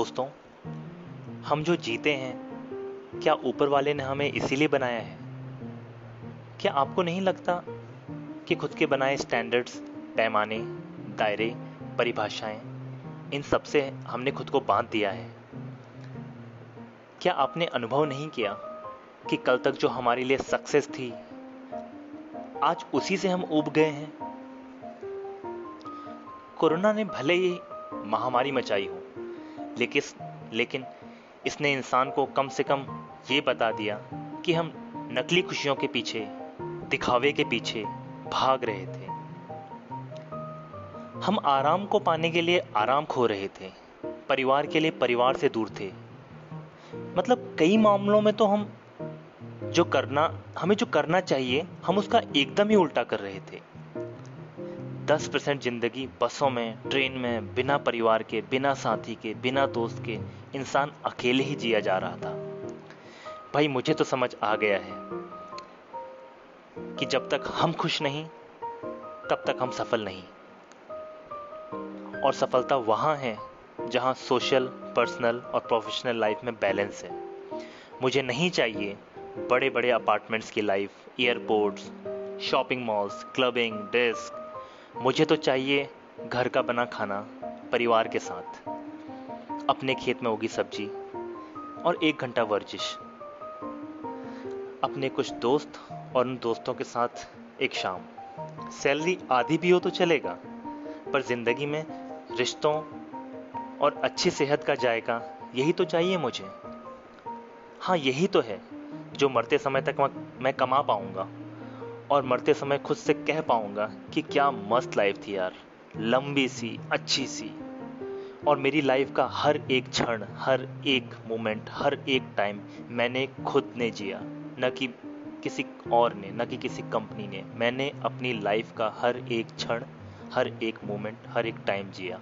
दोस्तों, हम जो जीते हैं, क्या ऊपर वाले ने हमें इसीलिए बनाया है? क्या आपको नहीं लगता कि खुद के बनाए स्टैंडर्ड्स पैमाने, दायरे, परिभाषाएँ, इन सबसे हमने खुद को बाँध दिया है? क्या आपने अनुभव नहीं किया कि कल तक जो हमारे लिए सक्सेस थी, आज उसी से हम उब गए हैं? कोरोना ने भले ही महामारी मचाई हो लेकिन लेकिन इसने इंसान को कम से कम ये बता दिया कि हम नकली खुशियों के पीछे, दिखावे के पीछे भाग रहे थे। हम आराम को पाने के लिए आराम खो रहे थे। परिवार के लिए परिवार से दूर थे। मतलब कई मामलों में तो हम जो करना हमें जो करना चाहिए, हम उसका एकदम ही उल्टा कर रहे थे। दस परसेंट ज़िंदगी बसों में, ट्रेन में, बिना परिवार के, बिना साथी के, बिना दोस्त के इंसान अकेले ही जिया जा रहा था। भाई, मुझे तो समझ आ गया है कि जब तक हम खुश नहीं, तब तक हम सफल नहीं। और सफलता वहाँ है जहाँ सोशल, पर्सनल और प्रोफेशनल लाइफ में बैलेंस है। मुझे नहीं चाहिए बड़े बड़े अपार्टमेंट्स की life, airports, shopping malls, clubbing, desk मुझे तो चाहिए घर का बना खाना, परिवार के साथ। अपने खेत में होगी सब्ज़ी और एक घंटा वर्जिश। अपने कुछ दोस्त और उन दोस्तों के साथ एक शाम। सैलरी आधी भी हो तो चलेगा, पर ज़िंदगी में रिश्तों और अच्छी सेहत का जायका यही तो चाहिए मुझे। हाँ यही तो है, जो मरते समय तक मैं कमा पाऊँगा। और मरते समय खुद से कह पाऊँगा कि क्या मस्त लाइफ थी यार। लंबी सी, अच्छी सी। और मेरी लाइफ का हर एक क्षण, हर एक मोमेंट हर एक टाइम मैंने खुद ने जिया। न कि किसी और ने, न कि किसी कंपनी ने। मैंने अपनी लाइफ का हर एक क्षण, हर एक मोमेंट हर एक टाइम जिया।